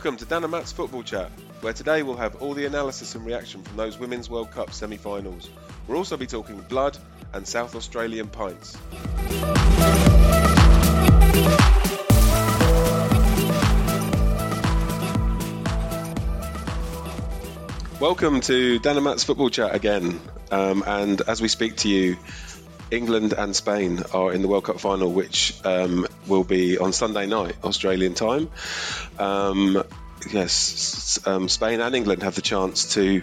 Welcome to Dan and Matt's Football Chat, where today we'll have all the analysis and reaction from those Women's World Cup semi finals. We'll also be talking blood and South Australian pints. Welcome to Dan and Matt's Football Chat again. Um, and as we speak to you, England and Spain are in the World Cup final, which um, will be on Sunday night, Australian time. Um, yes, um, Spain and England have the chance to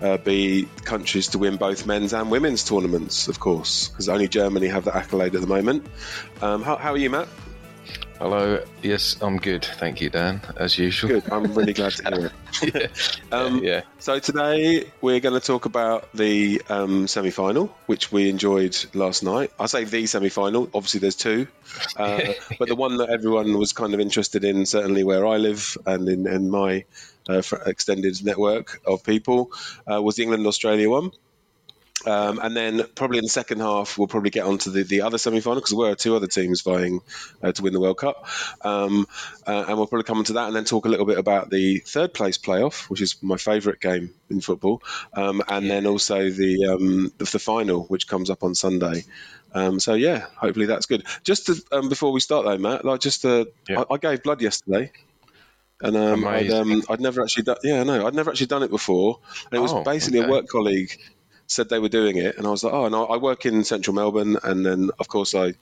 uh, be countries to win both men's and women's tournaments, of course, because only Germany have that accolade at the moment. Um, how, how are you, Matt? Hello. Yes, I'm good. Thank you, Dan. As usual. Good. I'm really glad to hear it. yeah. Um, yeah. So today we're going to talk about the um, semi-final, which we enjoyed last night. I say the semi-final. Obviously, there's two, uh, but the one that everyone was kind of interested in, certainly where I live and in, in my uh, extended network of people, uh, was the England Australia one. Um, and then probably in the second half, we'll probably get onto the, the other semi final because there were two other teams vying uh, to win the World Cup. Um, uh, and we'll probably come onto that and then talk a little bit about the third place playoff, which is my favourite game in football. Um, and yeah. then also the, um, the, the final, which comes up on Sunday. Um, so yeah, hopefully that's good. Just to, um, before we start though, Matt, like just uh, yeah. I, I, gave blood yesterday and um, I'd, um, I'd, never actually done. Yeah, no, I'd never actually done it before. And it was oh, basically okay. a work colleague said they were doing it, and I was like, oh, and I, I work in central Melbourne, and then of course I.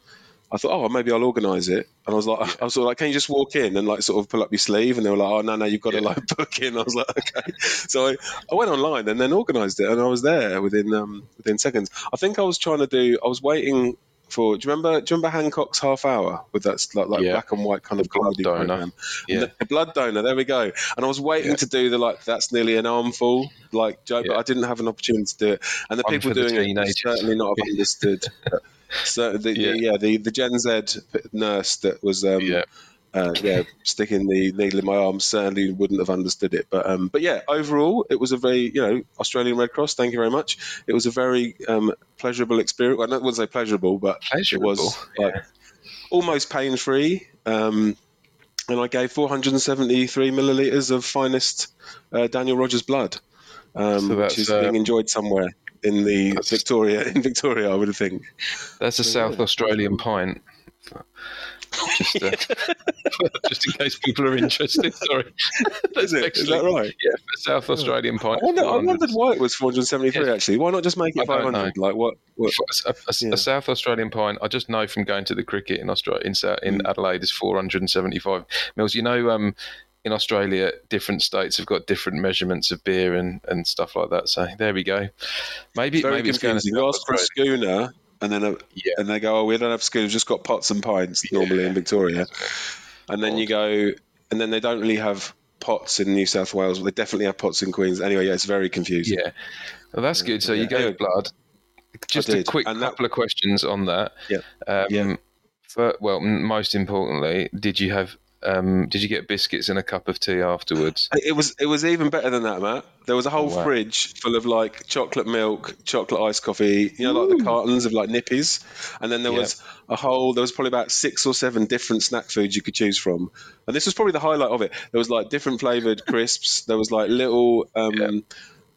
I thought, oh, maybe I'll organise it. And I was like, yeah. I was sort of like, can you just walk in and like sort of pull up your sleeve? And they were like, oh, no, no, you've got yeah. to like book in. I was like, okay. So I, I went online and then organised it, and I was there within um, within seconds. I think I was trying to do. I was waiting for. Do you remember? Do you remember Hancock's Half Hour with that like, like yeah. black and white kind of blood donor? Program? Yeah, the, the, blood donor. There we go. And I was waiting yeah. to do the like that's nearly an armful like joke, yeah. but I didn't have an opportunity to do it. And the One people doing the it certainly not have understood. so the, yeah. The, yeah, the the Gen Z nurse that was um, yeah uh, yeah, sticking the needle in my arm certainly wouldn't have understood it. But um, but yeah, overall, it was a very you know Australian Red Cross. Thank you very much. It was a very um, pleasurable experience. Well, I wouldn't say pleasurable, but pleasurable. it was like yeah. almost pain free. Um, and I gave 473 milliliters of finest uh, Daniel Rogers blood, um, so which is uh, being enjoyed somewhere in the Victoria in Victoria. I would think that's a South Australian pint just, uh, just in case people are interested. Sorry, is, it? is that right? Yeah, South Australian pint. I, wonder, I wondered why it was 473. Yeah. Actually, why not just make it 500? Like what? what? A, a, yeah. a, South Australian pint. I just know from going to the cricket in Australia in, in mm. Adelaide is 475 mils. You know, um, in Australia, different states have got different measurements of beer and, and stuff like that. So there we go. Maybe maybe it's going to ask for a schooner and then a, yeah. and they go, "Oh, we don't have schools, just got pots and pints normally yeah. in Victoria." And then you go, and then they don't really have pots in New South Wales. but They definitely have pots in Queens. Anyway, yeah, it's very confusing. Yeah, well, that's good. So you gave blood. Just a quick and couple that, of questions on that. Yeah. Um, yeah. For, well, most importantly, did you have um, did you get biscuits and a cup of tea afterwards? It was it was even better than that, Matt. There was a whole oh, wow. fridge full of like chocolate milk, chocolate iced coffee, you know, Ooh. like the cartons of like nippies, and then there yeah. was a whole. There was probably about six or seven different snack foods you could choose from, and this was probably the highlight of it. There was like different flavored crisps. There was like little. Um, yeah.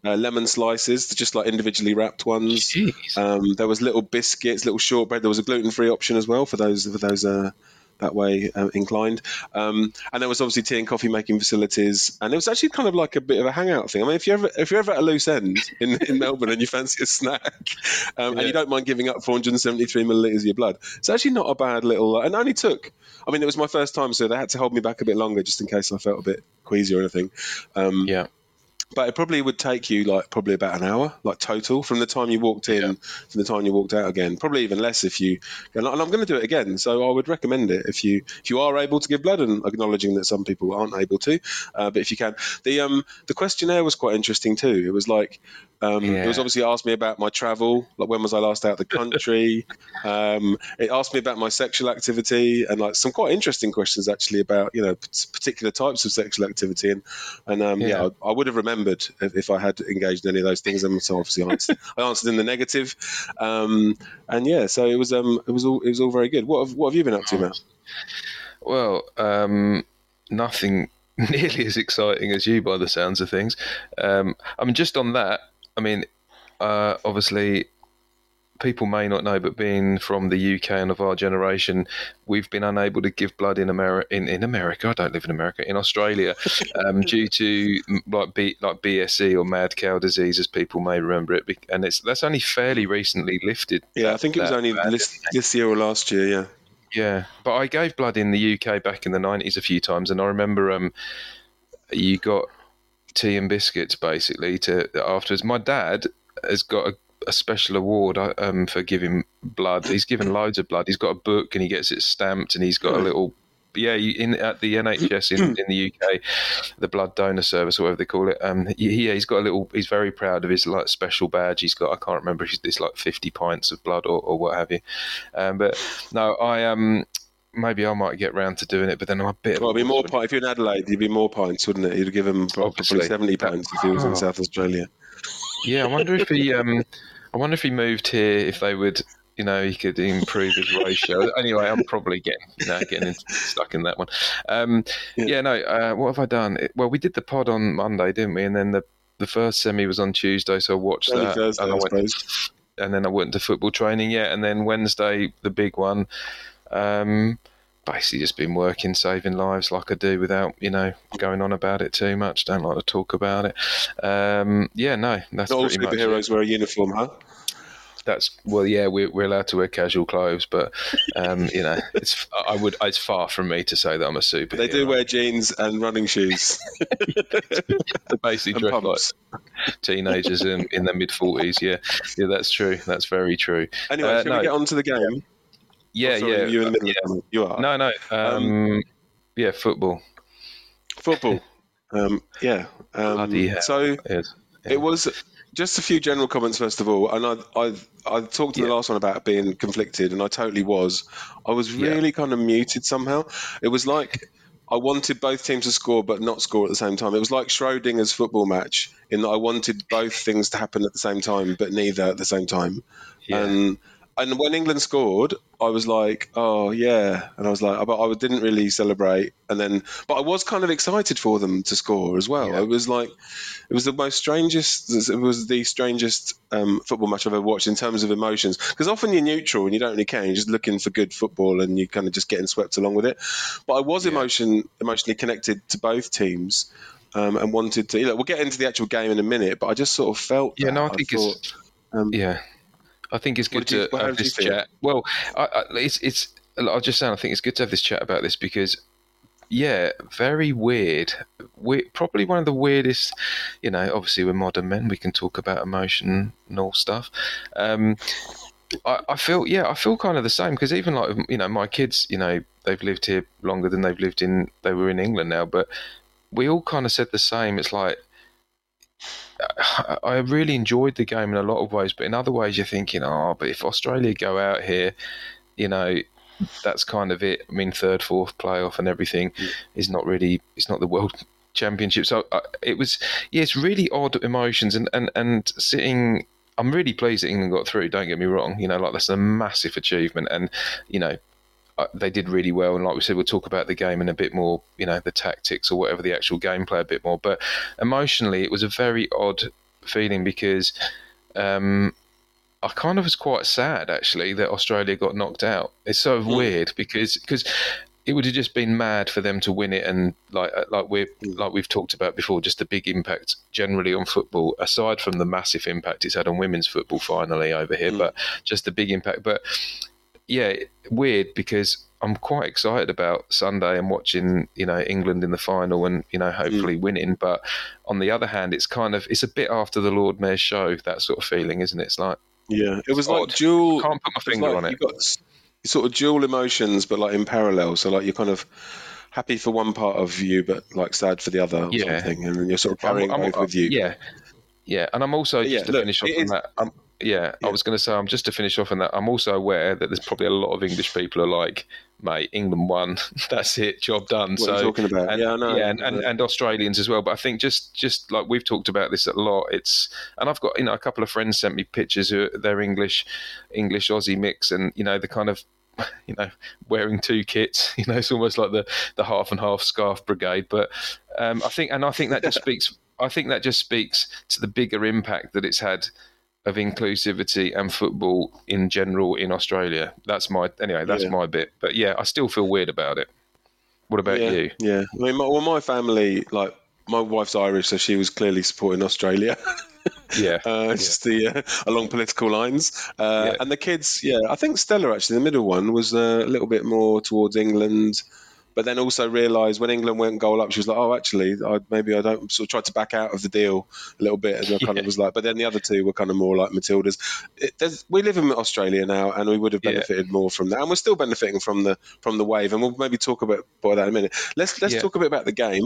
Uh, lemon slices, just like individually wrapped ones. Um, there was little biscuits, little shortbread. There was a gluten free option as well for those for those uh, that way uh, inclined. Um, and there was obviously tea and coffee making facilities, and it was actually kind of like a bit of a hangout thing. I mean, if you ever if you're ever at a loose end in, in Melbourne and you fancy a snack, um, yeah. and you don't mind giving up 473 milliliters of your blood, it's actually not a bad little. And only took. I mean, it was my first time, so they had to hold me back a bit longer just in case I felt a bit queasy or anything. Um, yeah but it probably would take you like probably about an hour, like total, from the time you walked in yeah. to the time you walked out again. Probably even less if you. And I'm going to do it again, so I would recommend it if you if you are able to give blood, and acknowledging that some people aren't able to, uh, but if you can. The um the questionnaire was quite interesting too. It was like um, yeah. It was obviously asked me about my travel, like when was I last out of the country. um, it asked me about my sexual activity and like some quite interesting questions actually about you know particular types of sexual activity. And and um, yeah, yeah I, I, would have remembered if, if, I had engaged in any of those things. And so obviously I answered, I answered in the negative. Um, and yeah, so it was um, it was all it was all very good. What have, what have you been up to, Matt? Well, um, nothing nearly as exciting as you by the sounds of things. Um, I mean, just on that, I mean, uh, obviously, people may not know, but being from the UK and of our generation, we've been unable to give blood in America. In, in America, I don't live in America. In Australia, um, due to like B, like BSE or mad cow disease, as people may remember it, and it's that's only fairly recently lifted. Yeah, I think it was only this, this year or last year. Yeah. Yeah, but I gave blood in the UK back in the nineties a few times, and I remember um, you got tea and biscuits basically to afterwards. My dad has got a, a special award uh, um, for giving blood. He's given loads of blood. He's got a book and he gets it stamped, and he's got a little yeah, in at the NHS in, in the UK, the blood donor service or whatever they call it. Um, yeah, he's got a little. He's very proud of his like special badge. He's got. I can't remember. It's like fifty pints of blood or, or what have you. Um, but no, I um maybe I might get round to doing it, but then I'm a bit. Well, it'd be more pints. If you're in Adelaide, you'd be more pints, wouldn't it? You'd give him probably seventy pints if he was oh. in South Australia. Yeah, I wonder if he. Um, I wonder if he moved here, if they would you know, he could improve his ratio. anyway, I'm probably getting you know, getting stuck in that one. Um, yeah. yeah. no. Uh, what have I done? Well, we did the pod on Monday, didn't we? And then the the first semi was on Tuesday, so I watched that. Thursday, and, I went, and then I went to football training. Yeah, and then Wednesday, the big one. Um, basically just been working, saving lives like I do without, you know, going on about it too much. Don't like to talk about it. Um, yeah, no, that's Not all superheroes wear a uniform, huh? that's well, yeah, we're, we're allowed to wear casual clothes, but um, you know, it's I would it's far from me to say that I'm a superhero. They do wear jeans and running shoes. they basically dress like teenagers in, in their mid forties. Yeah, yeah, that's true. That's very true. Anyway, uh, shall no. we get on to the game? Yeah, oh, sorry, yeah. You're in the middle. Yeah. You are. No, no. Um, um, yeah, football. Football. Um, yeah. Um, so it, it was just a few general comments first of all, and I I I talked in yeah. the last one about being conflicted, and I totally was. I was really yeah. kind of muted somehow. It was like I wanted both teams to score, but not score at the same time. It was like Schrodinger's football match in that I wanted both things to happen at the same time, but neither at the same time. Yeah. And and when England scored, I was like, oh yeah, and I was like, but I didn't really celebrate, and then, but I was kind of excited for them to score as well. Yeah. It was like, it was the most strangest, it was the strangest um, football match I've ever watched in terms of emotions. Because often you're neutral and you don't really care, you're just looking for good football and you kind of just getting swept along with it. But I was yeah. emotion emotionally connected to both teams. Um, and wanted to. You know, we'll get into the actual game in a minute, but I just sort of felt. Yeah, no, I think I thought, it's. Um, yeah, I think it's good to have this chat. Well, I, I, it's it's. I'll just say I think it's good to have this chat about this because, yeah, very weird. We probably one of the weirdest. You know, obviously we're modern men. We can talk about emotional stuff. Um, I, I feel yeah, I feel kind of the same because even like you know my kids, you know, they've lived here longer than they've lived in. They were in England now, but we all kind of said the same. It's like I really enjoyed the game in a lot of ways, but in other ways, you're thinking, oh, but if Australia go out here, you know, that's kind of it. I mean, third, fourth playoff and everything mm. is not really, it's not the world championship. So uh, it was, yeah, it's really odd emotions and, and, and sitting. I'm really pleased that England got through. Don't get me wrong. You know, like that's a massive achievement, and you know, they did really well. And like we said, we'll talk about the game in a bit more, you know, the tactics or whatever the actual gameplay a bit more. But emotionally, it was a very odd feeling because um, I kind of was quite sad actually that Australia got knocked out. It's so mm. weird because because it would have just been mad for them to win it and like uh, like we hmm. like we've talked about before just the big impact generally on football aside from the massive impact it's had on women's football finally over here mm. but just the big impact but yeah, weird because I'm quite excited about Sunday and watching, you know, England in the final and, you know, hopefully mm. winning. But on the other hand, it's kind of it's a bit after the Lord Mayor's show, that sort of feeling, isn't it? It's like Yeah. It was like dual can't put my finger like on it. Got sort of dual emotions but like in parallel. So like you're kind of happy for one part of you but like sad for the other or yeah. something. And then you're sort of carrying I'm, I'm, both with you. Yeah. Yeah. And I'm also just yeah, to look, finish off on that. I'm, yeah, yeah, I was going to say, I'm just to finish off on that. I'm also aware that there's probably a lot of English people are like, mate, England won, that's it, job done. What so talking about, and, yeah, I know. yeah, and, and, and, Australians as well. But I think just just like we've talked about this a lot, it's and I've got you know a couple of friends sent me pictures of their English English Aussie mix, and you know the kind of you know, wearing two kits. You know, it's almost like the the half and half scarf brigade. But um, I think, and I think that just speaks. I think that just speaks to the bigger impact that it's had of inclusivity and football in general in Australia. That's my anyway. That's yeah. my bit. But yeah, I still feel weird about it. What about yeah, you? Yeah, I mean, my, well, my family, like my wife's Irish, so she was clearly supporting Australia. yeah, uh, just the uh, along political lines. Uh, yeah. And the kids, yeah, I think Stella actually, the middle one, was uh, a little bit more towards England but then also realised when England went goal up, she was like, "Oh, actually, I, maybe I don't." Sort of tried to back out of the deal a little bit, and I kind yeah. of was like, but then the other two were kind of more like Matildas. It, we live in Australia now, and we would have benefited yeah. more from that, and we're still benefiting from the from the wave, and we'll maybe talk about about that in a minute. Let's let's yeah. talk a bit about the game.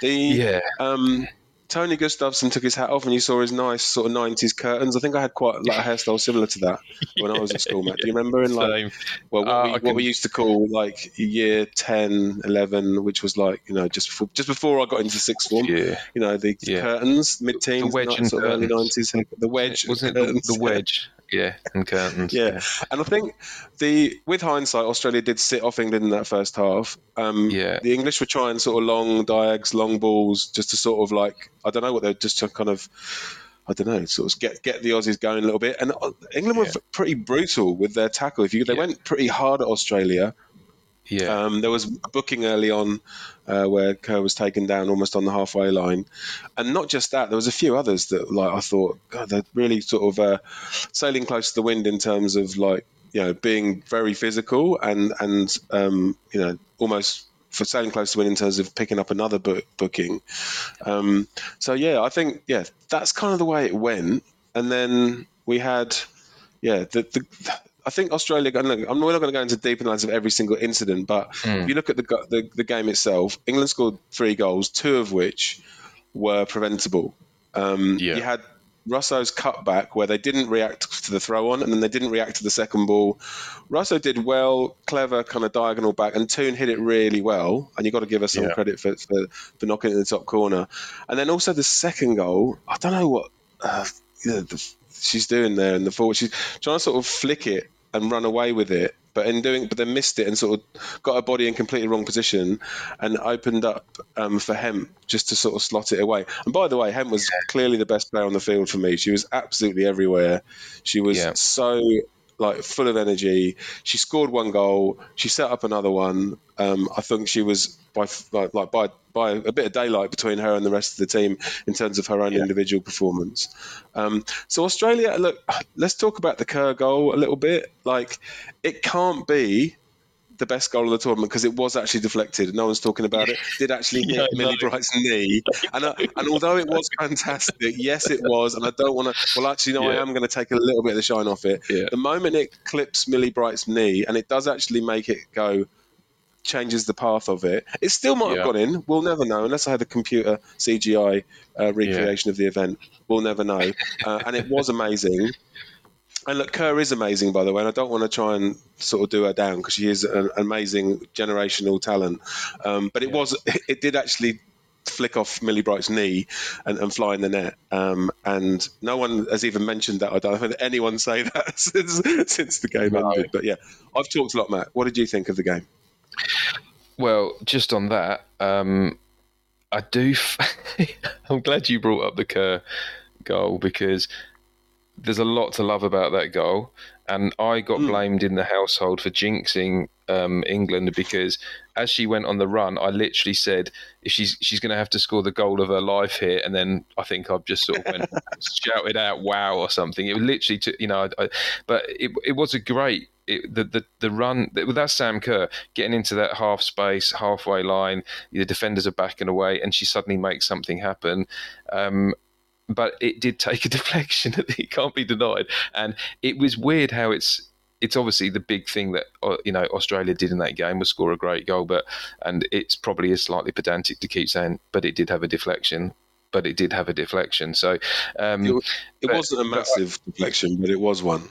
The yeah. Um, Tony Gustavsson took his hat off and you saw his nice sort of 90s curtains. I think I had quite like a hairstyle similar to that when I was at school, Matt. Do you remember? In like, well, what, uh, we, what, we, used to call like year 10, 11, which was like, you know, just before, just before I got into sixth form. Yeah. You know, the yeah. curtains, mid teens, the wedge and sort of early 90s. The wedge. Wasn't it the, the wedge? Yeah, and curtains. Yeah. yeah. and I think the with hindsight, Australia did sit off England in that first half. Um, yeah, the English were trying sort of long diags, long balls, just to sort of like I don't know what they're just to kind of. I don't know, sort of get get the Aussies going a little bit. And uh, England were pretty brutal with their tackle. If you, they yeah. went pretty hard at Australia. Yeah. Um, there was a booking early on uh, where Kerr was taken down almost on the halfway line, and not just that. There was a few others that like I thought, God, they're really sort of uh, sailing close to the wind in terms of like you know being very physical and and um, you know almost for sailing close to win in terms of picking up another book, booking. Um, so yeah, I think yeah that's kind of the way it went, and then we had yeah the, the I think Australia. I'm not going to go into deep analysis of every single incident, but mm. if you look at the, the, the game itself, England scored three goals, two of which were preventable. Um, yeah. You had Russo's cutback where they didn't react to the throw on and then they didn't react to the second ball. Russo did well, clever kind of diagonal back, and Toone hit it really well. And you've got to give us some yeah. credit for, for, for, knocking it in the top corner. And then also the second goal, I don't know what uh, the, she's doing there in the forward. She's trying to sort of flick it and run away with it. But in doing, but then missed it and sort of got her body in completely wrong position, and opened up um, for Hemp just to sort of slot it away. And by the way, Hemp was clearly the best player on the field for me. She was absolutely everywhere. She was yeah. so like full of energy. She scored one goal. She set up another one. Um, I think she was by like, like, by by a bit of daylight between her and the rest of the team in terms of her own yeah. individual performance. Um, so Australia, look, let's talk about the Kerr goal a little bit. Like it can't be the best goal of the tournament because it was actually deflected. No one's talking about it. Did actually hit yeah, Millie no. Bright's knee, and uh, and although it was fantastic, yes, it was. And I don't want to. Well, actually, no, yeah. I am going to take a little bit of the shine off it. Yeah. The moment it clips Millie Bright's knee, and it does actually make it go changes the path of it. It still might have gone in. We'll never know unless I had a computer CGI uh, recreation of the event. We'll never know. Uh, and it was amazing. And look, Kerr is amazing, by the way, and I don't want to try and sort of do her down because she is an amazing generational talent. Um, but it yeah. was, it did actually flick off Millie Bright's knee and, and fly in the net. Um, and no one has even mentioned that. I don't heard anyone say that since, since the game no. ended. But yeah, I've talked a lot, Matt. What did you think of the game? Well, just on that, um, I do. F- I'm glad you brought up the Kerr goal because there's a lot to love about that goal. And I got mm. blamed in the household for jinxing um, England because as she went on the run, I literally said if she's she's going to have to score the goal of her life here, and then I think I've just sort of went shouted out "wow" or something. It was literally, to, you know, I, I, but it it was a great. It, the, the the run with that Sam Kerr getting into that half space, halfway line, the defenders are backing away, and she suddenly makes something happen. Um, but it did take a deflection that it can't be denied. And it was weird how it's it's obviously the big thing that uh, you know Australia did in that game was score a great goal, but and it's probably is slightly pedantic to keep saying, but it did have a deflection. But it did have a deflection, so um, it, it but, wasn't a massive but, deflection, but it was one.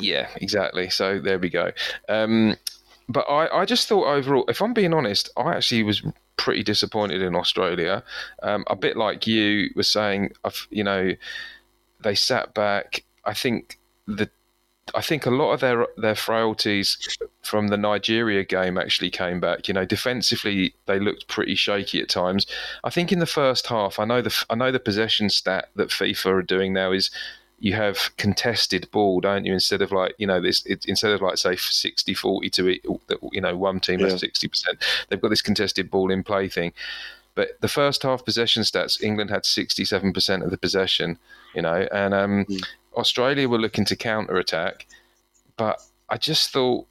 Yeah, exactly. So there we go. Um, but I, I just thought overall, if I'm being honest, I actually was pretty disappointed in Australia. Um, a bit like you were saying, you know, they sat back. I think the I think a lot of their their frailties from the Nigeria game actually came back. You know, defensively they looked pretty shaky at times. I think in the first half, I know the I know the possession stat that FIFA are doing now is you have contested ball, don't you? Instead of like, you know, this it, instead of like say 60 40 to it, you know, one team has 60%, they've got this contested ball in play thing. But the first half possession stats, England had 67% of the possession, you know, and um, mm. Australia were looking to counter attack. But I just thought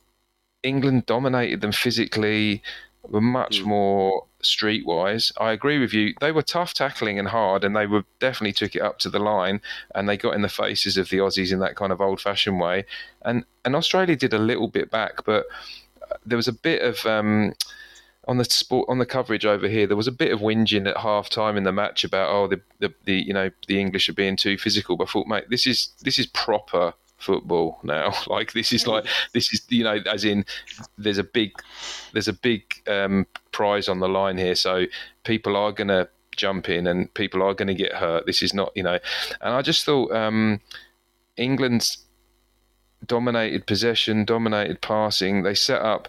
England dominated them physically, were much mm. more streetwise. I agree with you. They were tough tackling and hard, and they were definitely took it up to the line, and they got in the faces of the Aussies in that kind of old-fashioned way. And and Australia did a little bit back, but uh, there was a bit of. Um, on the sport on the coverage over here, there was a bit of whinging at half time in the match about oh the, the, the you know the English are being too physical. But I thought, mate, this is this is proper football now. Like this is like this is you know as in there's a big there's a big um, prize on the line here, so people are going to jump in and people are going to get hurt. This is not you know, and I just thought um, England's dominated possession, dominated passing. They set up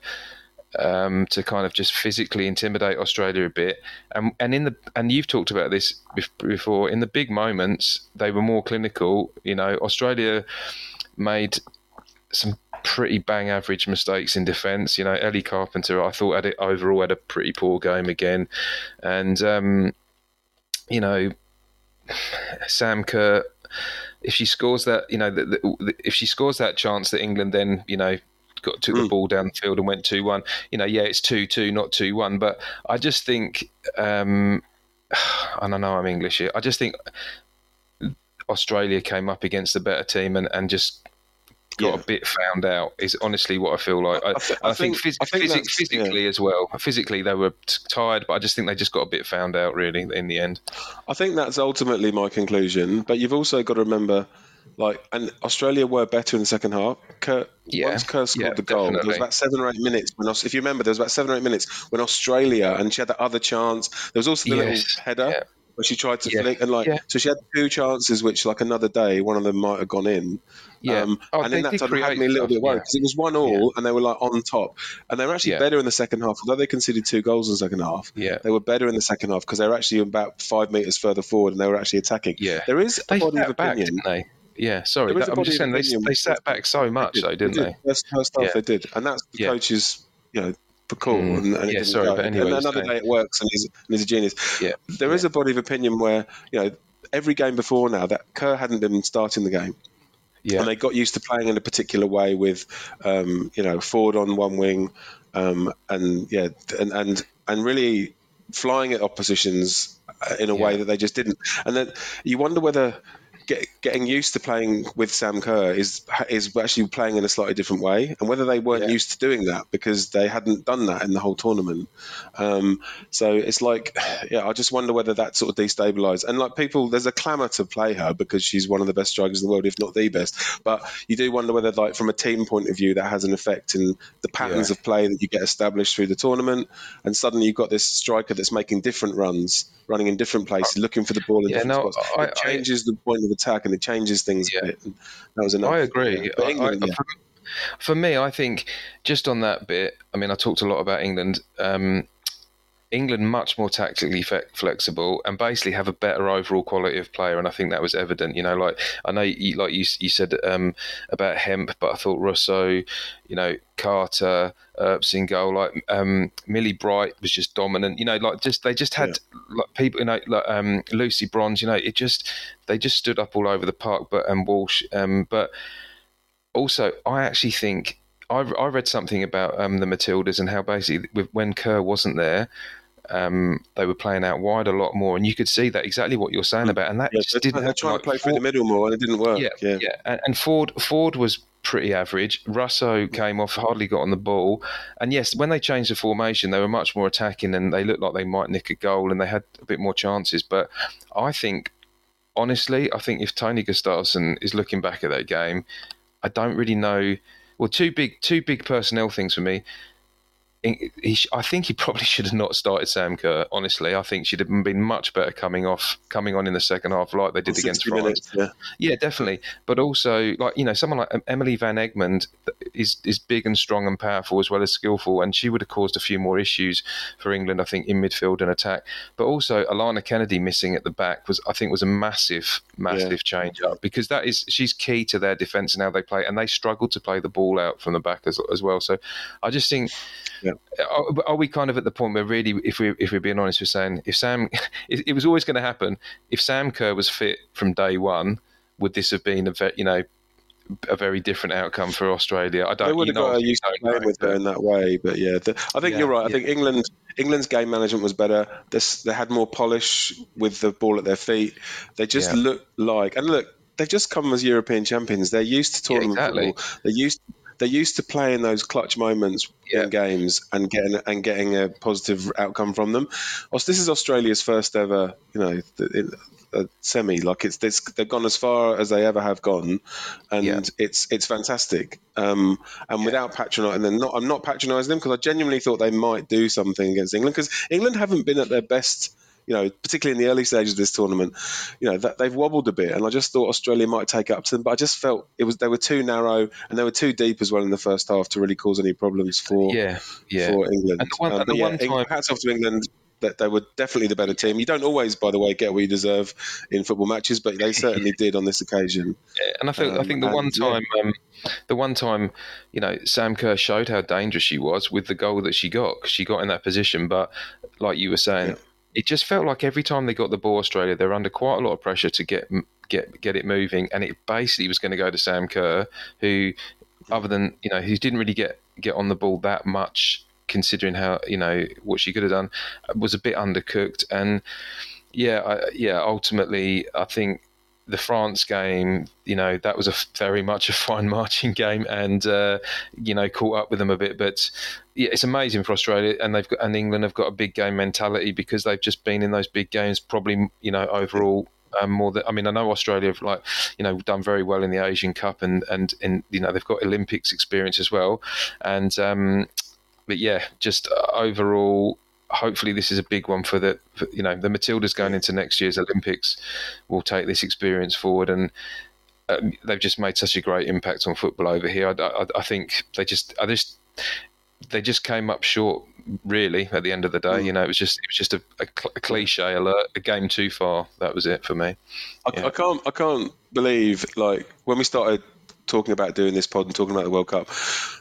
um, to kind of just physically intimidate Australia a bit. And and in the and you've talked about this before. In the big moments, they were more clinical. You know, Australia made some pretty bang average mistakes in defence. You know, Ellie Carpenter, I thought had it overall had a pretty poor game again, and um, you know, Sam Kerr. If she scores that, you know, the, the, if she scores that chance that England then, you know, got took the ball down the field and went two one. You know, yeah, it's two two, not two one. But I just think, um, I know, I'm English here. I just think Australia came up against a better team and, and just got yeah. a bit found out. Is honestly what I feel like. I, I, th- I, I think, think, phys- think phys- physically yeah. as well. Physically they were t- tired, but I just think they just got a bit found out really in the end. I think that's ultimately my conclusion. But you've also got to remember like, and Australia were better in the second half. Kerr, yeah. Once Kerr scored yeah, the goal, definitely. there was about seven or eight minutes. When, if you remember, there was about seven or eight minutes when Australia, and she had that other chance. There was also the yes. little header. Where she tried to yeah. flick, and like, so she had two chances, which like another day, one of them might have gone in. Yeah. Um, oh, and in that time, it had me a little bit worried because it was one all, and they were like on top, and they were actually better in the second half. Although they conceded two goals in the second half, yeah, they were better in the second half because they were actually about five meters further forward, and they were actually attacking. Yeah, there is a body of opinion. Back, yeah, sorry. That, I'm just saying they, they sat back so much, they though, didn't they? Did. First, first half yeah. they did, and that's the yeah. coach's, you know, cool. Mm. And, and yeah, sorry, go. but anyway, and another day it works, and he's, and he's a genius. Yeah, there yeah. is a body of opinion where you know every game before now that Kerr hadn't been starting the game. Yeah. And they got used to playing in a particular way with, um, you know, forward on one wing, um, and yeah, and and and really flying at oppositions uh, in a yeah. way that they just didn't. And then you wonder whether get, getting used to playing with Sam Kerr is is actually playing in a slightly different way, and whether they weren't yeah. used to doing that because they hadn't done that in the whole tournament. Um, so it's like, yeah, I just wonder whether that sort of destabilised. And like people, there's a clamour to play her because she's one of the best strikers in the world, if not the best. But you do wonder whether, like, from a team point of view, that has an effect in the patterns yeah. of play that you get established through the tournament. And suddenly you've got this striker that's making different runs, running in different places, looking for the ball in yeah, different no, spots. I, it changes I, the point of attack and it changes things yeah. a bit. that was enough. I agree. England, I, yeah. for, for, me, I think just on that bit, I mean, I talked a lot about England. Um, England much more tactically fe- flexible and basically have a better overall quality of player, and I think that was evident. You know, like I know, you, like you, you said um, about Hemp, but I thought Russo, you know, Carter, Earps in goal, like um, Millie Bright was just dominant. You know, like just they just had yeah. like people, you know, like um, Lucy Bronze. You know, it just they just stood up all over the park. But and Walsh, um, but also I actually think. I, I read something about um, the Matildas and how basically when Kerr wasn't there, um, they were playing out wide a lot more, and you could see that exactly what you're saying mm. about, and that yeah, just didn't. They're trying like, to play Foord, through the middle more, and it didn't work. Yeah, yeah, yeah. And, and, Foord, Foord was pretty average. Russo came off, hardly got on the ball, and yes, when they changed the formation, they were much more attacking, and they looked like they might nick a goal, and they had a bit more chances. But I think, honestly, I think if Tony Gustavsson is looking back at that game, I don't really know. Well, two big, two big personnel things for me he, I think he probably should have not started Sam Kerr. Honestly, I think she'd have been much better coming off, coming on in the second half, like they did against France. Yeah. yeah, definitely. But also, like you know, someone like um, Emily Van Egmond is is big and strong and powerful as well as skillful, and she would have caused a few more issues for England, I think, in midfield and attack. But also, Alanna Kennedy missing at the back was, I think, was a massive, massive yeah. change up because that is she's key to their defence and how they play, and they struggle to play the ball out from the back as, as well. So, I just think. Yeah are, are, we kind of at the point where really, if we if we're being honest, we're saying if Sam, it, it was always going to happen. If Sam Kerr was fit from day one, would this have been a ve- you know a very different outcome for Australia? I don't. They would have got used to playing with her in that way, but yeah, the, I think yeah, you're right. I yeah. think England England's game management was better. This, they had more polish with the ball at their feet. They just yeah. look like and look. They've just come as European champions. They're used to tournament exactly. football. They're used they're used to playing those clutch moments yeah. in games and getting and getting a positive outcome from them. Also, this is Australia's first ever, you know, a semi. Like it's, it's they've gone as far as they ever have gone, and yeah. it's it's fantastic. Um, and yeah. without patronising them, not I'm not patronising them because I genuinely thought they might do something against England because England haven't been at their best you know, particularly in the early stages of this tournament, you know, that they've wobbled a bit, and I just thought Australia might take up to them, but I just felt it was they were too narrow and they were too deep as well in the first half to really cause any problems for yeah, yeah. for England. And the one, um, and the yeah, one time, hats off to England that they were definitely the better team. You don't always, by the way, get what you deserve in football matches, but they certainly did on this occasion. Yeah, and I think um, I think the one time, um, the one time, you know, Sam Kerr showed how dangerous she was with the goal that she got because she got in that position. But like you were saying, it just felt like every time they got the ball, Australia, they were under quite a lot of pressure to get get get it moving, and it basically was going to go to Sam Kerr, who, other than you know, he didn't really get get on the ball that much, considering how you know what she could have done, was a bit undercooked, and yeah, I, yeah, ultimately, I think the France game, you know, that was a very much a fine marching game, and uh, you know, caught up with them a bit. But yeah, it's amazing for Australia, and they've got and England have got a big game mentality because they've just been in those big games. Probably, you know, overall. Um, more than I mean, I know Australia have like you know done very well in the Asian Cup and and in you know they've got Olympics experience as well, and um, but yeah, just overall hopefully this is a big one for the for, you know the Matildas going into next year's Olympics will take this experience forward and um, they've just made such a great impact on football over here. I, I, I, think they just I just they just came up short really at the end of the day. Mm. You know, it was just it was just a, a, a, cliche alert, a game too far. That was it for me. I, yeah. I can't I can't believe like when we started talking about doing this pod and talking about the World Cup,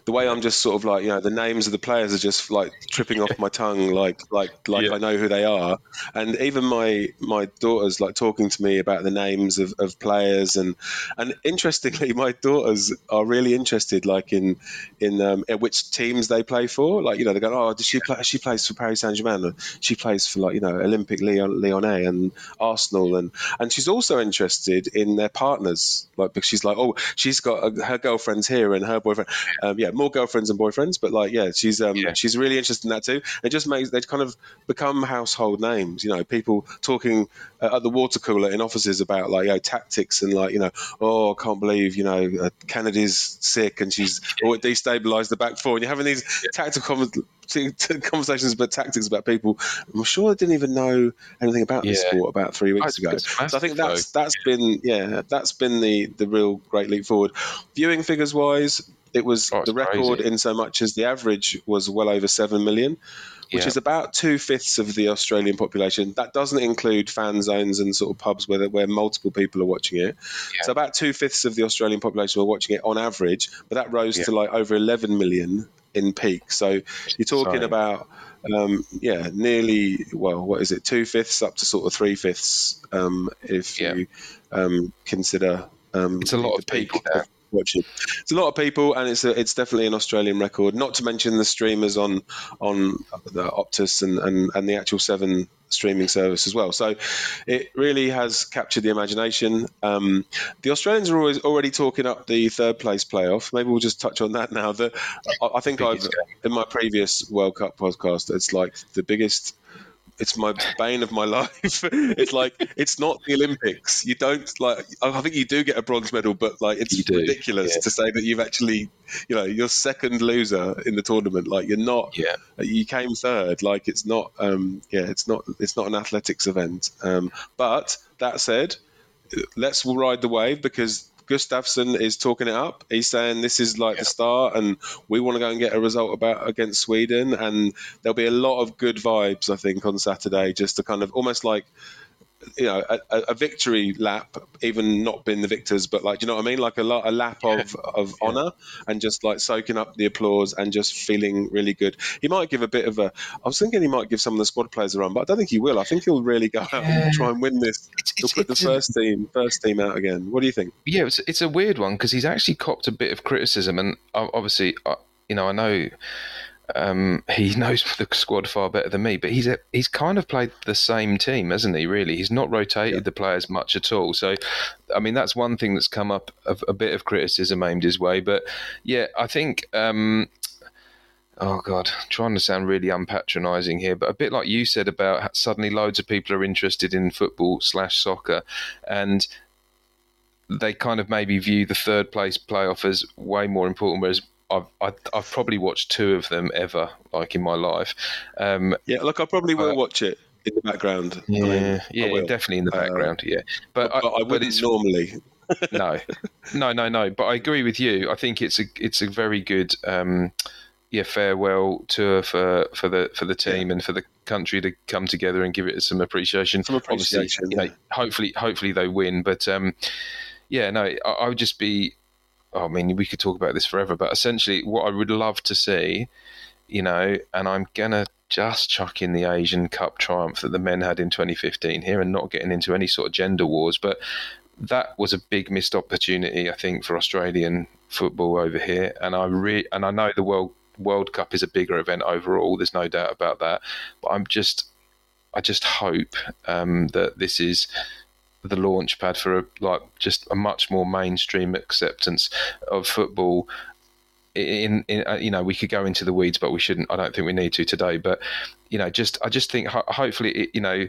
the way I'm just sort of like, you know, the names of the players are just like tripping off my tongue, like like like yeah. I know who they are, and even my my daughters like talking to me about the names of, of players, and and interestingly, my daughters are really interested, like in in um, which teams they play for. Like you know, they go, oh, does she play? She plays for Paris Saint Germain. She plays for like you know Olympic Lyon, Lyonnais and Arsenal, and and she's also interested in their partners, like because she's like, oh, she's got uh, her girlfriend's here and her boyfriend. Um, yeah, more girlfriends and boyfriends, but like, yeah, she's um, yeah. she's really interested in that too. It just makes they kind of become household names. You know, people talking uh, at the water cooler in offices about like you know tactics and like you know, oh, I can't believe you know uh, Kennedy's sick and she's or it destabilised the back four, and you're having these yeah. tactical conversations about tactics about people. I'm sure I didn't even know anything about yeah. this sport about three weeks ago. So I think that's that's been yeah that's been the the real great leap forward. Viewing figures wise, it was oh, the record crazy. in so much as the average was well over seven million. Which yeah. is about two fifths of the Australian population. That doesn't include fan zones and sort of pubs where where multiple people are watching it. So about two fifths of the Australian population were watching it on average, but that rose to like over 11 million in peak. So you're talking Sorry. about um, yeah, nearly well, what is it, two fifths up to sort of three fifths um, if yeah. you um, consider um, it's a lot of people watching. It's a lot of people, and it's a, it's definitely an Australian record. Not to mention the streamers on on the Optus and, and, and the actual Seven streaming service as well. So it really has captured the imagination. Um, the Australians are always already talking up the third place playoff. Maybe we'll just touch on that now. The, I, I think I've in my previous World Cup podcast, it's like the biggest it's my bane of my life. it's like it's not the Olympics. You don't like. I think you do get a bronze medal, but like it's ridiculous yeah. to say that you've actually, you know, you're second loser in the tournament. Like you're not. Yeah. You came third. Like it's not. Um. Yeah. It's not. It's not an athletics event. Um. But that said, let's ride the wave because Gustavsson is talking it up. He's saying this is like yeah. the start, and we want to go and get a result about against Sweden. And there'll be a lot of good vibes, I think, on Saturday, just to kind of almost like you know a, a, victory lap, even not being the victors, but like you know what I mean, like a, a lap of of yeah. honor and just like soaking up the applause and just feeling really good. He might give a bit of a. I was thinking he might give some of the squad players a run, but I don't think he will. I think he'll really go out yeah. and try and win this. It's, he'll put the first team first team out again. What do you think? Yeah, it's it's a weird one because he's actually copped a bit of criticism, and obviously, uh, you know, I know um, he knows the squad far better than me, but he's a, he's kind of played the same team, hasn't he? Really, he's not rotated yeah. the players much at all. So, I mean, that's one thing that's come up of a bit of criticism aimed his way. But yeah, I think. Um, oh God, I'm trying to sound really unpatronising here, but a bit like you said about suddenly loads of people are interested in football slash soccer, and they kind of maybe view the third place playoff as way more important, whereas I've I, have probably watched two of them ever, like in my life. Um, yeah, look, I probably will uh, watch it in the background. Yeah, I mean, yeah, definitely in the uh, background. Yeah, but, but, I, I wouldn't normally. no, no, no, no. But I agree with you. I think it's a it's a very good. Um, yeah, farewell tour for, for the for the team yeah. and for the country to come together and give it some appreciation. Some appreciation. Obviously, you know, hopefully, hopefully they win. But um, yeah, no, I, I, would just be I mean, we could talk about this forever, but essentially, what I would love to see, you know, and I'm gonna just chuck in the Asian Cup triumph that the men had in 2015 here, and not getting into any sort of gender wars, but that was a big missed opportunity, I think, for Australian football over here. And I re- and I know the World World Cup is a bigger event overall. There's no doubt about that. But I'm just, I just hope um, that this is the launch pad for a, like just a much more mainstream acceptance of football. In, in uh, you know we could go into the weeds, but we shouldn't. I don't think we need to today. But you know, just I just think ho- hopefully it, you know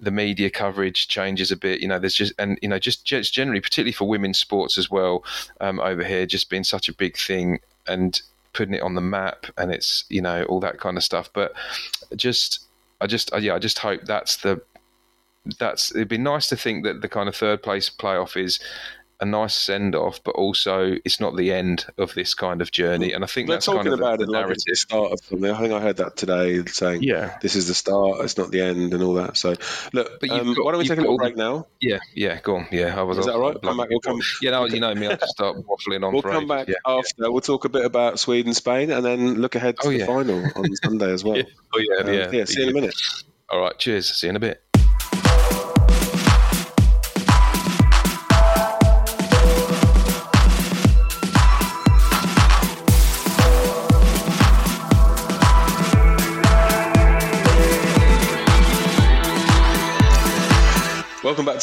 the media coverage changes a bit. You know, there's just and you know just, just generally, particularly for women's sports as well, um, over here, just being such a big thing and putting it on the map, and it's you know all that kind of stuff. But just I just yeah, I just hope that's the that's it'd be nice to think that the kind of third place playoff is a nice send off, but also it's not the end of this kind of journey. And I think They're that's talking kind of about the, the it narrative. like the start of something. I think I heard that today, saying, "Yeah, this is the start. It's not the end," and all that. So, look, but um, got, why don't we take a little break now? Yeah, yeah, go on. Yeah, I was. Is that right? Come back, we'll come, yeah, no, okay. you know me. I'll just start waffling on. We'll come ages. back yeah, after. We'll talk a bit about Sweden, Spain, and then look ahead to oh, the yeah. final on Sunday as well. yeah. Oh yeah, um, yeah. Yeah. See you in a minute. All right. Cheers. See you in a bit.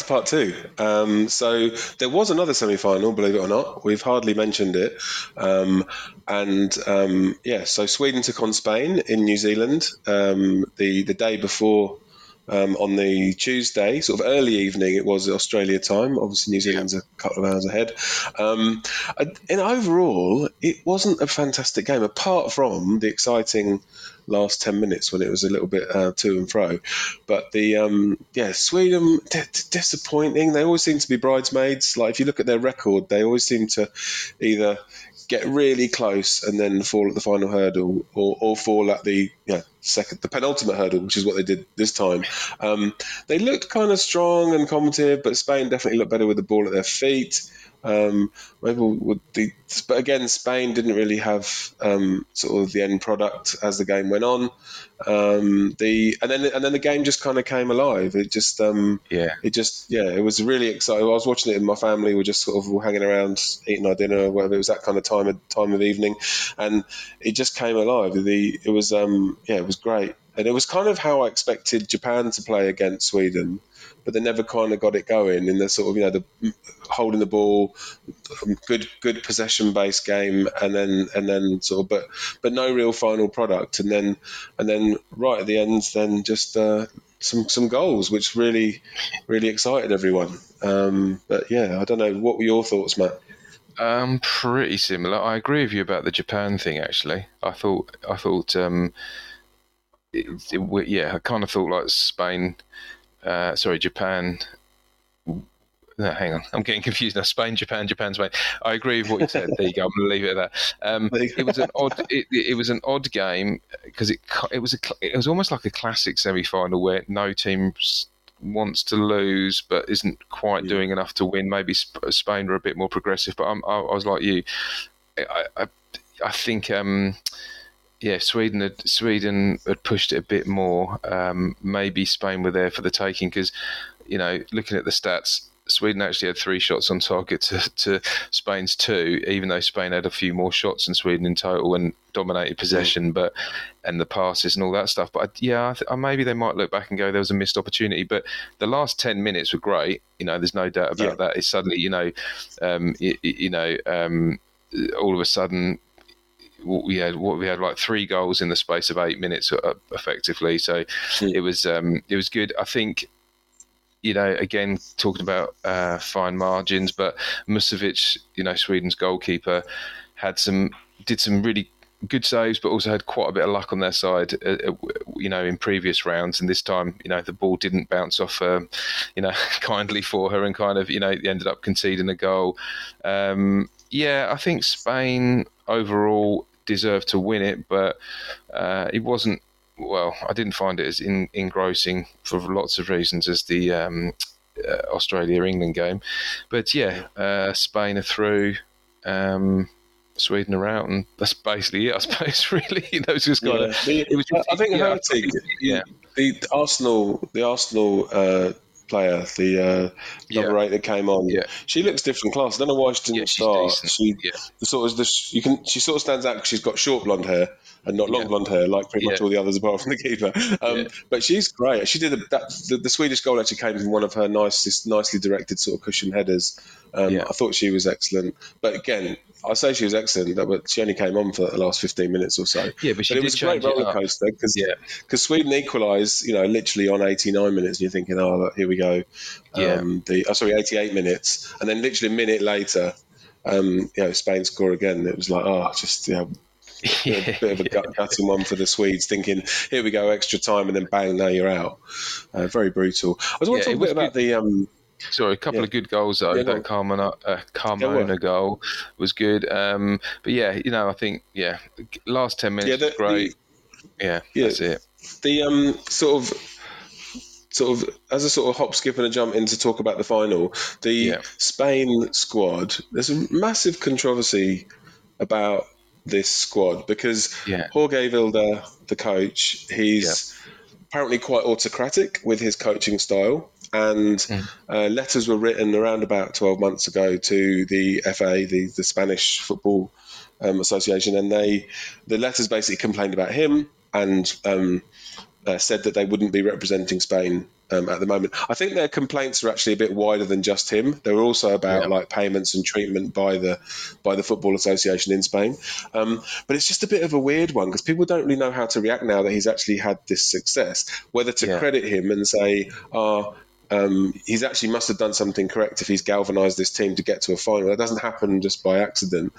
Part two. Um, so there was another semi-final, believe it or not. We've hardly mentioned it, um, and um, yeah. So Sweden took on Spain in New Zealand um, the the day before. Um, on the Tuesday, sort of early evening, it was Australia time. Obviously, New Zealand's a couple of hours ahead. Um, and overall, it wasn't a fantastic game, apart from the exciting last 10 minutes when it was a little bit uh, to and fro. But the, um, yeah, Sweden, d- disappointing. They always seem to be bridesmaids. Like if you look at their record, they always seem to either get really close and then fall at the final hurdle or, or fall at the yeah, second, the penultimate hurdle, which is what they did this time. Um, they looked kind of strong and combative, but Spain definitely looked better with the ball at their feet. Um, maybe would the, but again, Spain didn't really have um, sort of the end product as the game went on. Um, the and then and then the game just kind of came alive. It just um, yeah, it just yeah, it was really exciting. I was watching it, and my family We were just sort of hanging around eating our dinner or whatever. It was that kind of time of time of evening, and it just came alive. The it was um, yeah, it was great, and it was kind of how I expected Japan to play against Sweden but they never kind of got it going in the sort of you know the holding the ball, good good possession based game, and then and then sort of but but no real final product, and then and then right at the end, then just uh, some some goals, which really really excited everyone. Um, but yeah, I don't know. What were your thoughts, Matt? Um, pretty similar. I agree with you about the Japan thing. Actually, I thought I thought um, it, it, yeah, I kind of thought like Spain, uh, sorry, Japan no, hang on, I'm getting confused now. Spain, Japan, Japan, Spain. I agree with what you said. there you go. I'm going to leave it at that. Um, it was an odd. It, it was an odd game because it it was a it was almost like a classic semi final where no team wants to lose but isn't quite yeah. doing enough to win. Maybe Spain were a bit more progressive, but I'm, I, I was like you. I I, I think. Um, yeah, Sweden had Sweden had pushed it a bit more. Um, maybe Spain were there for the taking because, you know, looking at the stats, Sweden actually had three shots on target to, to, Spain's two, even though Spain had a few more shots than Sweden in total and dominated possession, mm. but and the passes and all that stuff. But I, yeah, I th- maybe they might look back and go, there was a missed opportunity. But the last ten minutes were great. You know, there's no doubt about yeah. that. It's suddenly, you know, um, you, you, know, um, all of a sudden. We had what we had like three goals in the space of eight minutes, uh, effectively. So it was um, it was good. I think you know, again, talking about uh, fine margins, but Musovic, you know, Sweden's goalkeeper, had some did some really good saves, but also had quite a bit of luck on their side, uh, uh you know, in previous rounds. And this time, you know, the ball didn't bounce off, um, you know, kindly for her and kind of, you know, ended up conceding a goal. Um, yeah, I think Spain overall deserved to win it, but uh, it wasn't well, I didn't find it as in, engrossing for lots of reasons as the um, uh, Australia England game. But yeah, uh, Spain are through. Um, Sweden are out, and that's basically it. I suppose. Really, you was just kind yeah. of. It was. Just, I think yeah, hurting. Yeah, the Arsenal, the Arsenal uh, player, the uh, number yeah. eight that came on. Yeah. She looks different class. I don't know why she didn't yeah, start. She yeah. the sort of the, you can she sort of stands out because she's got short blonde hair and not long yeah. blonde hair like pretty much all the others apart from the keeper. Um, but she's great. She did a, that, the, the, Swedish goal actually came from one of her nicest, nicely directed sort of cushion headers. Um, I thought she was excellent. But again, I say she was excellent, but she only came on for the last 15 minutes or so. Yeah, but, but it was a great roller coaster because yeah. Cause Sweden equalised, you know, literally on 89 minutes, and you're thinking, oh, here we go. Yeah. Um, the oh, sorry, 88 minutes, and then literally a minute later, um, you know, Spain score again. It was like, oh, just you know, yeah, a bit of a gut cutting one for the Swedes, thinking, here we go, extra time, and then bang, now you're out. Uh, very brutal. I was want to talk a bit about the. Um, Sorry, a couple yeah. of good goals though. Yeah, that Carmona, uh, Carmona goal was good. Um, but yeah, you know, I think yeah, last ten minutes yeah, the, great. The, yeah, yeah, that's it. The um, sort of sort of as a sort of hop, skip, and a jump in to talk about the final, the yeah. Spain squad. There's a massive controversy about this squad because yeah. Jorge Vilda, the coach, he's yeah. apparently quite autocratic with his coaching style. And mm. uh, letters were written around about 12 months ago to the FA, the, the Spanish Football um, Association, and they the letters basically complained about him and um, uh, said that they wouldn't be representing Spain um, at the moment. I think their complaints are actually a bit wider than just him. They were also about yeah. like payments and treatment by the by the football association in Spain. Um, but it's just a bit of a weird one because people don't really know how to react now that he's actually had this success. Whether to yeah. credit him and say, "Ah." Oh, um, he's actually must have done something correct if he's galvanized this team to get to a final. That doesn't happen just by accident.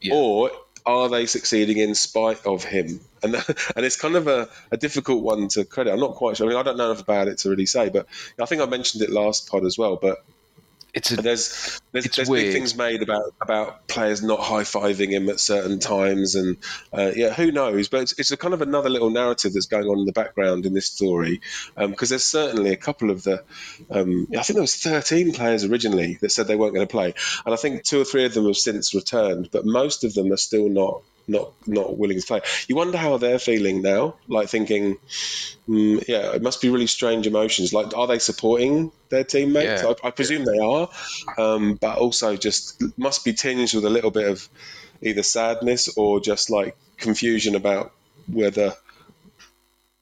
Yeah. Or are they succeeding in spite of him? And and it's kind of a, a difficult one to credit. I'm not quite sure. I mean, I don't know enough about it to really say, but I think I mentioned it last pod as well. But it's a, there's there's, there's big things made about about players not high fiving him at certain times, and uh, yeah, who knows? But it's, it's a kind of another little narrative that's going on in the background in this story, because um, there's certainly a couple of the, um, I think there was 13 players originally that said they weren't going to play, and I think two or three of them have since returned, but most of them are still not not not willing to play. You wonder how they're feeling now, like thinking, mm, yeah, it must be really strange emotions. Like, are they supporting their teammates? Yeah. I, I, presume they are, um, but also just must be tinged with a little bit of either sadness or just like confusion about whether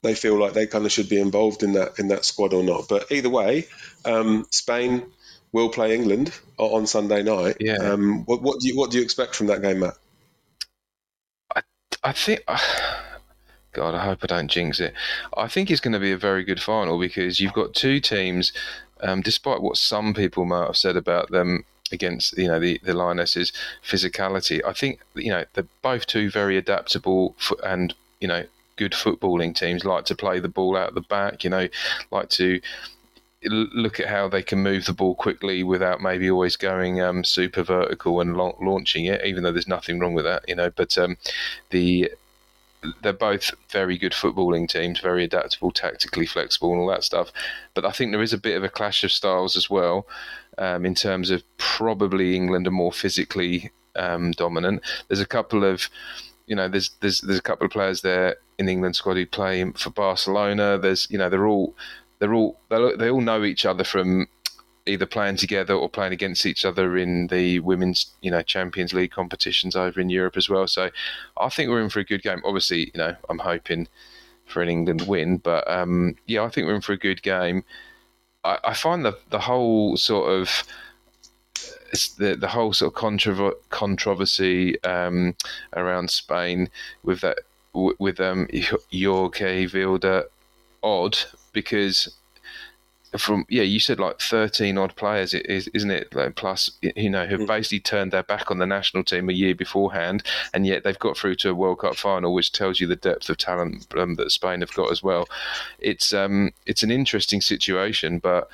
they feel like they kind of should be involved in that in that squad or not. But either way, um, Spain will play England on Sunday night. Yeah. Um, what, what do you what do you expect from that game, Matt? I think. God, I hope I don't jinx it. I think it's going to be a very good final because you've got two teams, um, despite what some people might have said about them against you know the the Lionesses' physicality. I think you know they're both two very adaptable and you know good footballing teams. Like to play the ball out the back. You know, like to look at how they can move the ball quickly without maybe always going um, super vertical and la- launching it, even though there's nothing wrong with that, you know. But um, the they're both very good footballing teams, very adaptable, tactically flexible, and all that stuff. But I think there is a bit of a clash of styles as well, um, in terms of probably England are more physically um, dominant. There's a couple of, you know, there's there's there's a couple of players there in the England squad who play for Barcelona. There's you know they're all they're all they all know each other from either playing together or playing against each other in the women's, you know, Champions League competitions over in Europe as well. So I think we're in for a good game. Obviously, you know, I'm hoping for an England win, but um, yeah, I think we're in for a good game. I, I find the the whole sort of the the whole sort of controver- controversy um, around Spain with that with um Jorge Vilda odd because from yeah, you said like thirteen odd players, is isn't it? Like plus, you know, have mm. basically turned their back on the national team a year beforehand, and yet they've got through to a World Cup final, which tells you the depth of talent um, that Spain have got as well. It's um, it's an interesting situation, but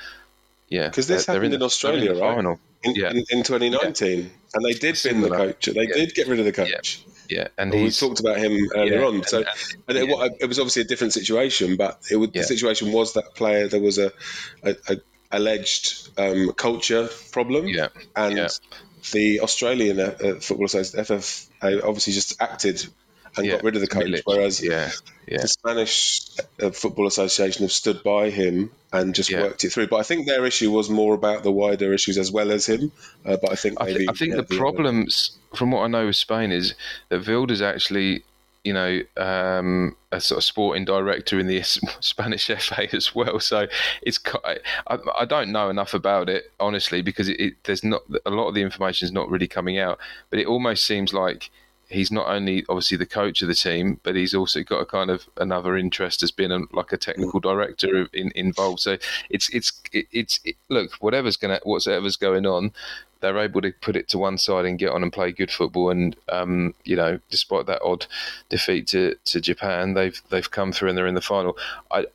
yeah, because this happened in, in Australia, right? Final. In, yeah. in, in 2019, yeah. and they did bin the coach. They yeah. did get rid of the coach. Yeah. Yeah, and well, we talked about him earlier yeah, on. So, and, and, and it, it, was obviously a different situation, but it was, the situation was that player there was a, a, a alleged um, culture problem, yeah, and the Australian uh, Football Association FFA obviously just acted and got rid of the coach, whereas yeah yeah. the Spanish uh, Football Association have stood by him and just yeah. worked it through. But I think their issue was more about the wider issues as well as him. Uh, but I think maybe, I, th- I think yeah, the, the problems, from what I know with Spain, is that Vilda's actually you know, um, a sort of sporting director in the Spanish FA as well. So it's I, I don't know enough about it honestly because it, it, there's not a lot of the information is not really coming out. But it almost seems like he's not only obviously the coach of the team, but he's also got a kind of another interest as being a, like a technical director in, involved. So it's it's it's it, look whatever's gonna whatever's going on, they're able to put it to one side and get on and play good football. And um, you know, despite that odd defeat to, to Japan, they've they've come through and they're in the final. I.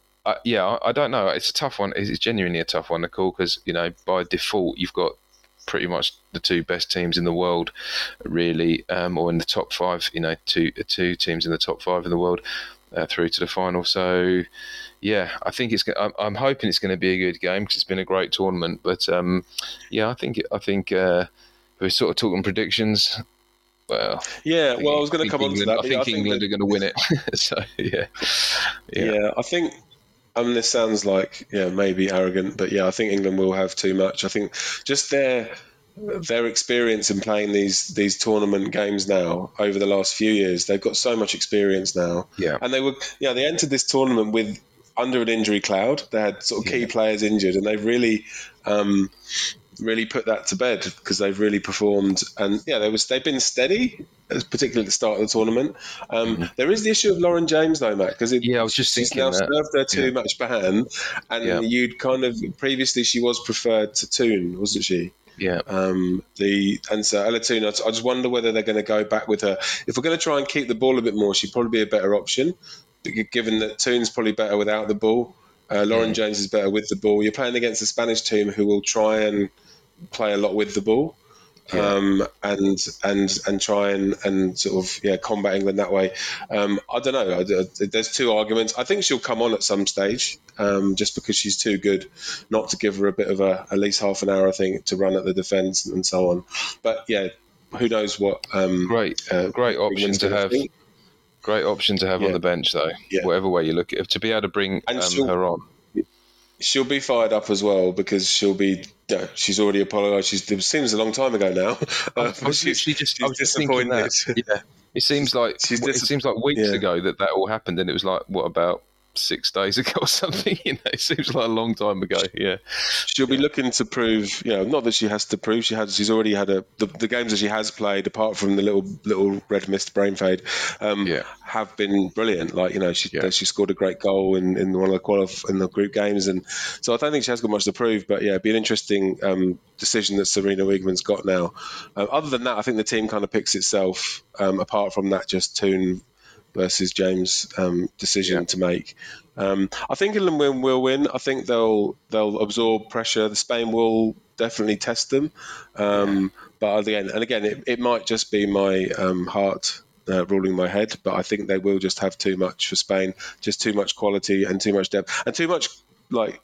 Yeah, I, I don't know. It's a tough one. It's genuinely a tough one to call because you know by default you've got pretty much the two best teams in the world, really, um, or in the top five. You know, two two teams in the top five in the world uh, through to the final. So, yeah, I think it's. I'm, I'm hoping it's going to be a good game because it's been a great tournament. But um, yeah, I think I think uh, we're sort of talking predictions. Well, yeah. Well, I was going to come England, on to that. I think, I think England that, are going to win it. so yeah. yeah, yeah. I think I mean, this sounds like yeah, maybe arrogant, but yeah, I think England will have too much. I think just their their experience in playing these these tournament games now over the last few years, they've got so much experience now. Yeah, and they were yeah they entered this tournament with under an injury cloud. They had sort of key yeah. players injured, and they've really um, really put that to bed because they've really performed. And yeah, they was they've been steady, particularly at the start of the tournament. Um, mm-hmm. there is the issue of Lauren James though, Matt, because yeah, I was just she's now that. served her too yeah. much ban, and yeah. you'd kind of previously she was preferred to Toone, wasn't she? Yeah. Um, the and so Ella Toone, I just wonder whether they're going to go back with her. If we're going to try and keep the ball a bit more, she'd probably be a better option, given that Toone's probably better without the ball. Uh, Lauren. James is better with the ball. You're playing against a Spanish team who will try and play a lot with the ball. Um, and and and try and, and sort of yeah combat England that way. Um, I don't know. I, I, there's two arguments. I think she'll come on at some stage, um, just because she's too good, not to give her a bit of a at least half an hour, I think, to run at the defence and so on. But yeah, who knows what? Um, great, uh, great option to have. Think. Great option to have yeah. on the bench, though. Yeah. Whatever way you look at it, to be able to bring um, her on she'll be fired up as well because she'll be. She's already apologised. She's, it seems a long time ago now. Uh, I was she's, just, she's disappointed. That, yeah. It seems like she's dis- it seems like weeks yeah. ago that that all happened, and it was like, what about six days ago or something. You know, it seems like a long time ago. Yeah, she'll be looking to prove. You know, not that she has to prove. She has. She's already had a the, the games that she has played, apart from the little little red mist brain fade, um, Yeah. have been brilliant. Like you know, she Yeah. she scored a great goal in, in one of the qualif- in the group games, and so I don't think she has got much to prove. But yeah, it'd be an interesting um, decision that Sarina Wiegman's got now. Uh, other than that, I think the team kind of picks itself. Um, apart from that, just Toone versus James um, decision Yeah. to make. Um, I think England will, will win. I think they'll they'll absorb pressure. The Spain will definitely test them. Um, But again, and again, it, it might just be my um, heart uh, ruling my head. But I think they will just have too much for Spain, just too much quality and too much depth and too much like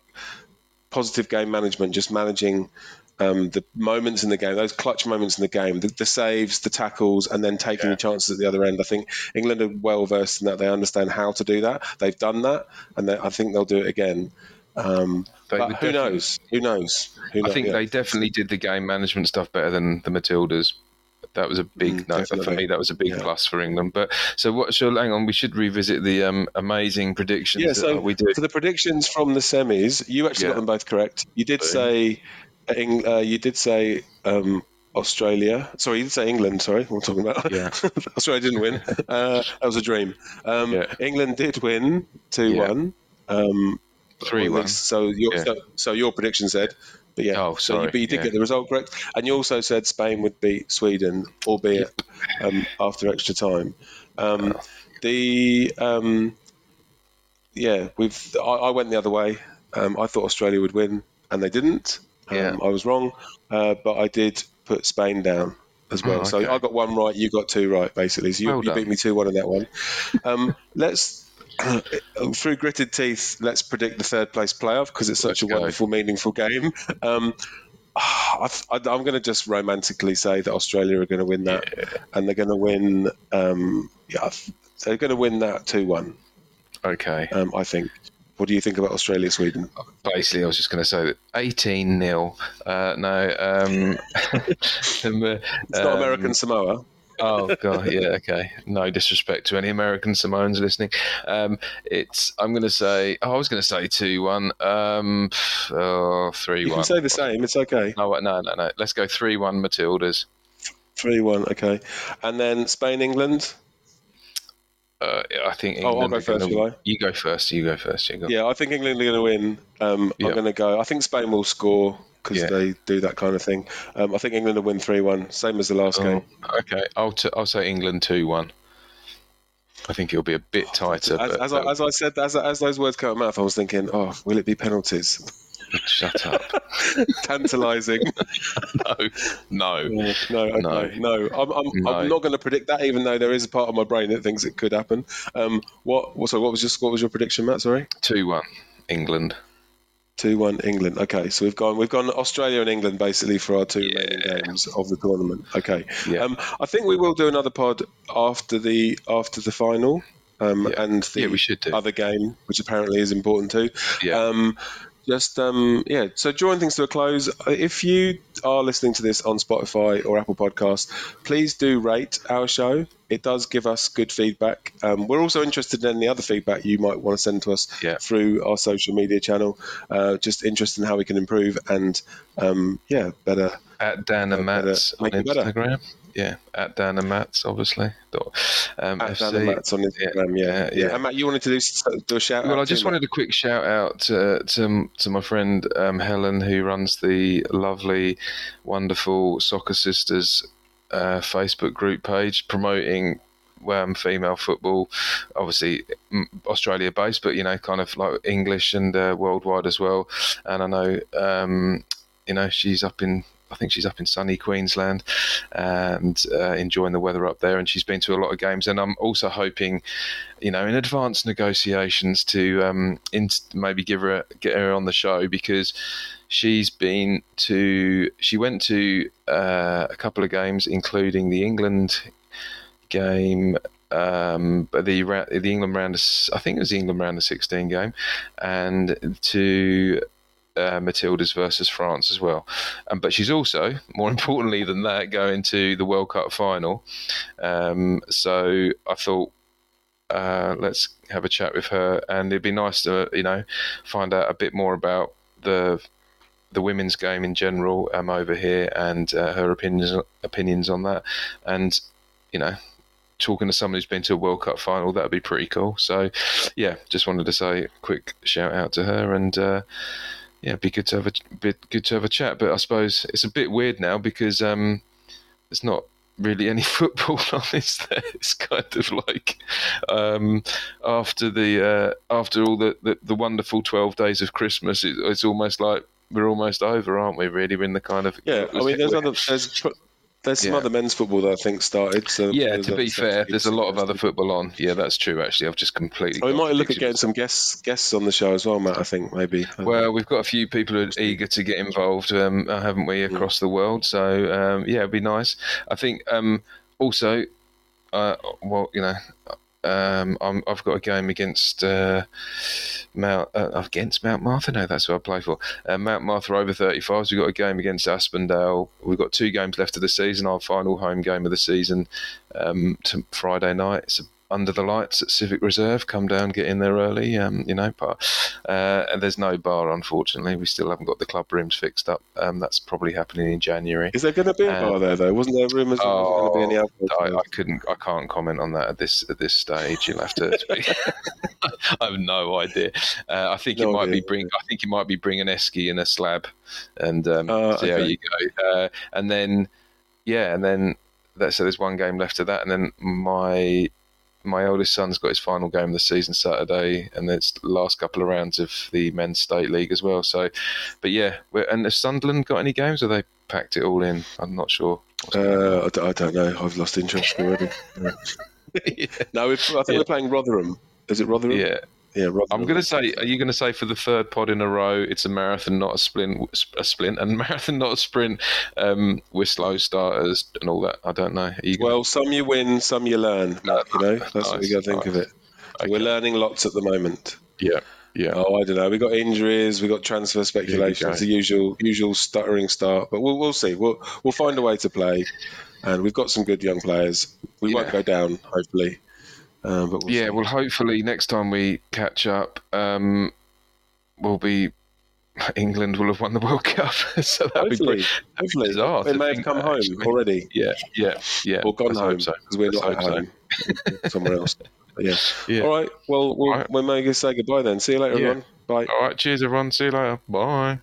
positive game management, just managing um, the moments in the game, those clutch moments in the game, the, the saves, the tackles, and then taking Yeah. the chances at the other end. I think England are well versed in that. They understand how to do that. They've done that, and they, I think they'll do it again. Um, but who knows? Who knows? Who I think Yeah. they definitely did the game management stuff better than the Matildas. That was a big Mm, no for me. That was a big Yeah. plus for England. But so what? So hang on, we should revisit the um, amazing predictions Yeah, that so we did. for the predictions from the semis, you actually Yeah. got them both correct. You did Boom. say, Eng- uh, you did say um, Australia. Sorry, you did say England. Sorry, I talking about? Yeah. Australia didn't win. Uh, that was a dream. Um, Yeah. England did win two one. Um, Three one. So your Yeah. so, so your prediction said. But yeah, Oh, so you, but you did yeah. get the result correct, and you also said Spain would beat Sweden, albeit um, after extra time. Um, the um, yeah, we've I, I went the other way. Um, I thought Australia would win, and they didn't. Um, Yeah. I was wrong, uh, but I did put Spain down as well. Oh, So. I got one right, you got two right, basically. So you, Well you beat me two one in that one. Um, let's. Through gritted teeth, let's predict the third place playoff because it's such a wonderful, meaningful game. Um, I, am going to just romantically say that Australia are going to win that, and they're going to win. Um, yeah, they're going to win that two one. Okay. Um, I think. What do you think about Australia Sweden? Basically, I was just going to say that 18 0. Uh, no. Um, um, It's not um, American Samoa. Oh god, yeah, okay. No disrespect to any American Samoans listening. Um, it's I'm going to say. Oh, I was going to say two one. Um, oh, three You one. can say the same. It's okay. No, no, no, no. Let's go three one Matildas. Three one. Okay, and then Spain England. Uh, I think. Oh, I'll England go are first, gonna- You go first. You go first. You go. Yeah, I think England are going to win. Um, Yeah. I'm going to go. I think Spain will score because Yeah. they do that kind of thing. Um, I think England will win three one, same as the last Oh, game. okay, I'll t- I'll say England two one. I think it'll be a bit tighter. As, but as, I, as I said, as, as those words come out of my mouth, I was thinking, oh, will it be penalties? shut up. Tantalising. no, no. no, okay, no. I'm, I'm, No. I'm not going to predict that, even though there is a part of my brain that thinks it could happen. Um, what? what- Sorry, what was your what was your prediction, Matt? Sorry, Two one England. two one England. Okay, so we've gone we've gone Australia and England basically for our two remaining Yeah. games of the tournament. Okay, Yeah. um, I think we will do another pod after the after the final. Um, Yeah. and the Yeah, we should do. other game, which apparently is important too. Yeah. Um, just um, yeah. So drawing things to a close. If you are listening to this on Spotify or Apple Podcasts, please do rate our show. It does give us good feedback. Um, we're also interested in any other feedback you might want to send to us Yeah. through our social media channel. Uh, just interested in how we can improve and um, yeah, better. At Dan and Mats on it better. Yeah, at Dan and Matt's, obviously. Um, At FC. Dan and Matt's on Instagram, yeah, yeah, yeah. And Matt, you wanted to do, do a shout out. Well, I just wanted a quick shout out to to, to my friend um, Helen, who runs the lovely, wonderful Soccer Sisters uh, Facebook group page promoting um, female football. Obviously, Australia based, but you know, kind of like English and uh, worldwide as well. And I know, um, you know, she's up in. I think she's up in sunny Queensland and uh, enjoying the weather up there. And she's been to a lot of games. And I'm also hoping you know, in advance negotiations to um, inst- maybe give her get her on the show because she's been to she went to uh, a couple of games, including the England game. Um, the the England round, I think it was the England round of sixteen game, and to uh, Matildas versus France as well. Um, but she's also, more importantly than that, going to the World Cup final. Um, so I thought uh, let's have a chat with her, and it'd be nice to you know find out a bit more about the the women's game in general um, over here and uh, her opinions opinions on that, and you know talking to someone who's been to a World Cup final, that'd be pretty cool. So, yeah, just wanted to say a quick shout out to her, and uh, yeah, it'd be good to have a bit good to have a chat. But I suppose it's a bit weird now because um, it's not really any football on this. It's kind of like um, after the uh, after all the, the, the wonderful twelve days of Christmas, it, it's almost like we're almost over, aren't we? Really, we're in the kind of yeah. I mean, there's other there's there's some yeah. other men's football that I think started. So yeah, to be fair, there's a lot of other football on. Yeah, that's true. Actually, I've just completely. Oh, we might look at getting some guests guests on the show as well, Matt. I think maybe. Well, we've got a few people who are eager to get involved, um, haven't we, across mm. the world? So um, yeah, it'd be nice. I think um, also, uh, well, you know, um, i have got a game against uh, Mount uh, against Mount Martha. No, that's who I play for. Uh, Mount Martha over 35s. We've got a game against Aspendale. We've got two games left of the season. Our final home game of the season um, Friday night. It's a under the lights at Civic Reserve. Come down, get in there early. Um, you know, but uh, and there's no bar, unfortunately. We still haven't got the club rooms fixed up. Um, that's probably happening in January. Is there going to be a bar there though? Wasn't there rumours oh, going to be any I, I, couldn't. I can't comment on that at this at this stage. You'll have to. I have no idea. Uh, I think no it might idea. be bring. I think it might be bring an esky and a slab, and um, uh, see okay. how you go. Uh, and then, yeah, and then. That, so there's one game left of that, and then my my oldest son's got his final game of the season Saturday, and it's the last couple of rounds of the men's state league as well. So, but yeah, and has Sunderland got any games, or they packed it all in? I'm not sure. Uh, I, don't know. I've lost interest already. yeah. No, I think yeah. we're playing Rotherham. Is it Rotherham? Yeah. Yeah, I'm going to say, are you going to say for the third pod in a row, it's a marathon, not a sprint, a splint, and marathon, not a sprint? Um, we're slow starters and all that. I don't know. Well, some you win, some you learn. No, you know, that's nice, what you got to think nice. of it. Okay. We're learning lots at the moment. Yeah. Yeah. Oh, I don't know. We got injuries. We got transfer speculation. It's the usual, usual stuttering start. But we'll, we'll see. We'll, we'll find a way to play, and we've got some good young players. We yeah. won't go down, hopefully. Um, we'll yeah, see. well, hopefully next time we catch up, um, we'll be England will have won the World Cup, so that'll hopefully, be hopefully bizarre. They may have come home actually. already. Yeah, yeah, yeah. Or gone home because so. we're not at home so. somewhere else. But yeah. yeah. All right. Well, we'll right. we may just say goodbye then. See you later, yeah. everyone. Bye. All right. Cheers, everyone. See you later. Bye.